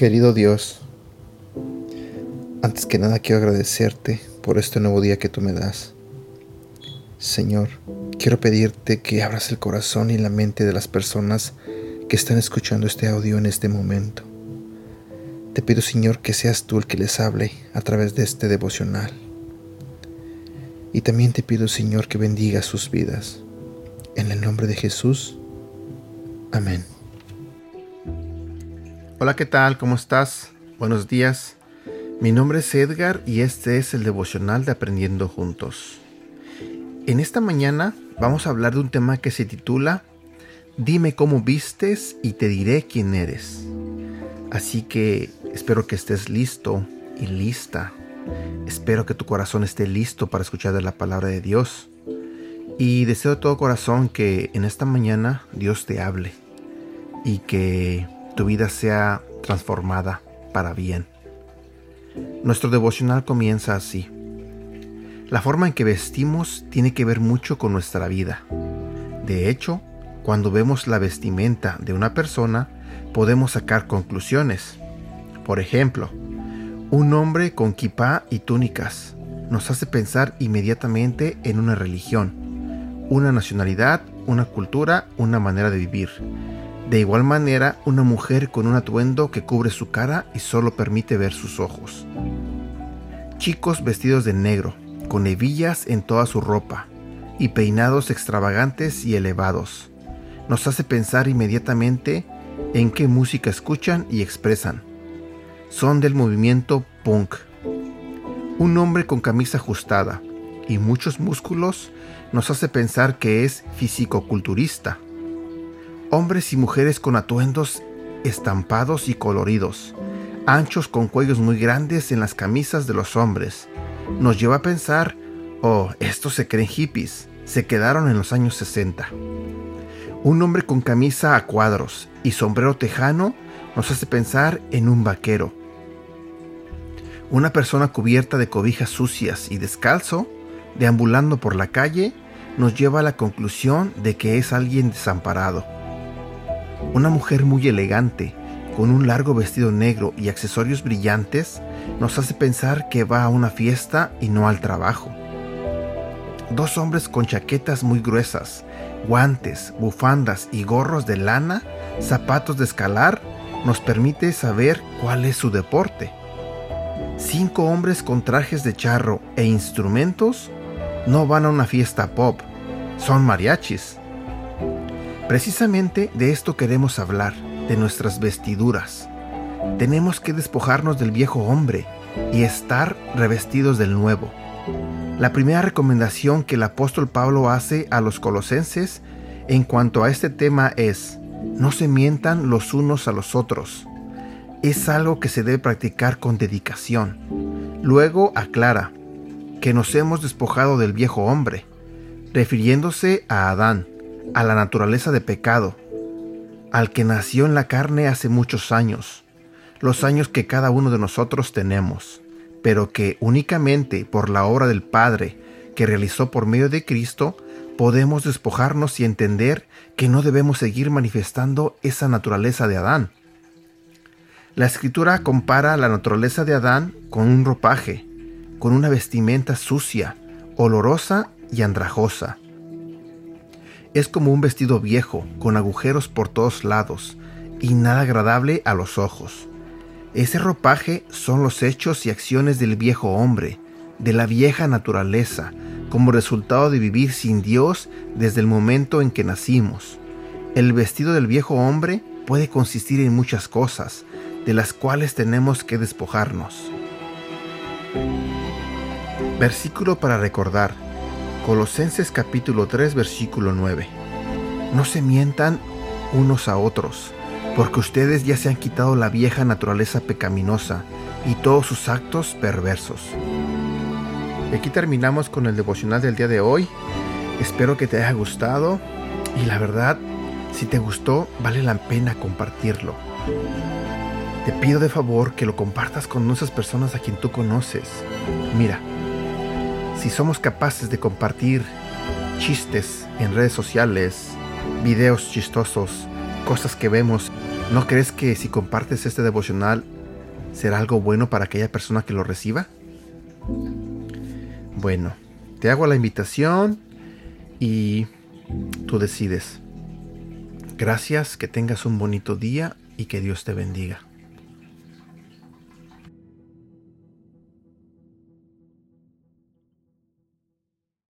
Querido Dios, antes que nada quiero agradecerte por este nuevo día que tú me das. Señor, quiero pedirte que abras el corazón y la mente de las personas que están escuchando este audio en este momento. Te pido, Señor, que seas tú el que les hable a través de este devocional. Y también te pido, Señor, que bendiga sus vidas. En el nombre de Jesús. Amén. Hola, ¿qué tal? ¿Cómo estás? Buenos días. Mi nombre es Edgar y este es el devocional de Aprendiendo Juntos. En esta mañana vamos a hablar de un tema que se titula Dime cómo vistes y te diré quién eres. Así que espero que estés listo y lista. Espero que tu corazón esté listo para escuchar de la palabra de Dios. Y deseo de todo corazón que en esta mañana Dios te hable y que tu vida sea transformada para bien. Nuestro devocional comienza así. La forma en que vestimos tiene que ver mucho con nuestra vida. De hecho, cuando vemos la vestimenta de una persona, podemos sacar conclusiones. Por ejemplo, un hombre con kipá y túnicas nos hace pensar inmediatamente en una religión, una nacionalidad, una cultura, una manera de vivir. De igual manera, una mujer con un atuendo que cubre su cara y solo permite ver sus ojos. Chicos vestidos de negro, con hebillas en toda su ropa y peinados extravagantes y elevados. Nos hace pensar inmediatamente en qué música escuchan y expresan. Son del movimiento punk. Un hombre con camisa ajustada y muchos músculos nos hace pensar que es fisicoculturista hombres y mujeres con atuendos estampados y coloridos, anchos con cuellos muy grandes en las camisas de los hombres. Nos lleva a pensar, oh, estos se creen hippies, se quedaron en los años 60. Un hombre con camisa a cuadros y sombrero tejano nos hace pensar en un vaquero. Una persona cubierta de cobijas sucias y descalzo, deambulando por la calle, nos lleva a la conclusión de que es alguien desamparado. Una mujer muy elegante, con un largo vestido negro y accesorios brillantes, nos hace pensar que va a una fiesta y no al trabajo. Dos hombres con chaquetas muy gruesas, guantes, bufandas y gorros de lana, zapatos de escalar, nos permite saber cuál es su deporte. Cinco hombres con trajes de charro e instrumentos no van a una fiesta pop, son mariachis. Precisamente de esto queremos hablar, de nuestras vestiduras. Tenemos que despojarnos del viejo hombre y estar revestidos del nuevo. La primera recomendación que el apóstol Pablo hace a los colosenses en cuanto a este tema es, no se mientan los unos a los otros. Es algo que se debe practicar con dedicación. Luego aclara que nos hemos despojado del viejo hombre, refiriéndose a Adán, a la naturaleza de pecado, al que nació en la carne hace muchos años, los años que cada uno de nosotros tenemos, pero que únicamente por la obra del Padre que realizó por medio de Cristo, podemos despojarnos y entender que no debemos seguir manifestando esa naturaleza de Adán. La escritura compara la naturaleza de Adán con un ropaje, con una vestimenta sucia, olorosa y andrajosa es como un vestido viejo, con agujeros por todos lados, y nada agradable a los ojos. Ese ropaje son los hechos y acciones del viejo hombre, de la vieja naturaleza, como resultado de vivir sin Dios desde el momento en que nacimos. El vestido del viejo hombre puede consistir en muchas cosas, de las cuales tenemos que despojarnos. Versículo para recordar. Colosenses capítulo 3 versículo 9. No se mientan unos a otros, porque ustedes ya se han quitado la vieja naturaleza pecaminosa y todos sus actos perversos. Y aquí terminamos con el devocional del día de hoy. Espero que te haya gustado y la verdad Si te gustó, vale la pena compartirlo. Te pido de favor que lo compartas con esas personas a quien tú conoces. Mira, si somos capaces de compartir chistes en redes sociales, videos chistosos, cosas que vemos, ¿no crees que si compartes este devocional será algo bueno para aquella persona que lo reciba? Bueno, te hago la invitación y tú decides. Gracias, que tengas un bonito día y que Dios te bendiga.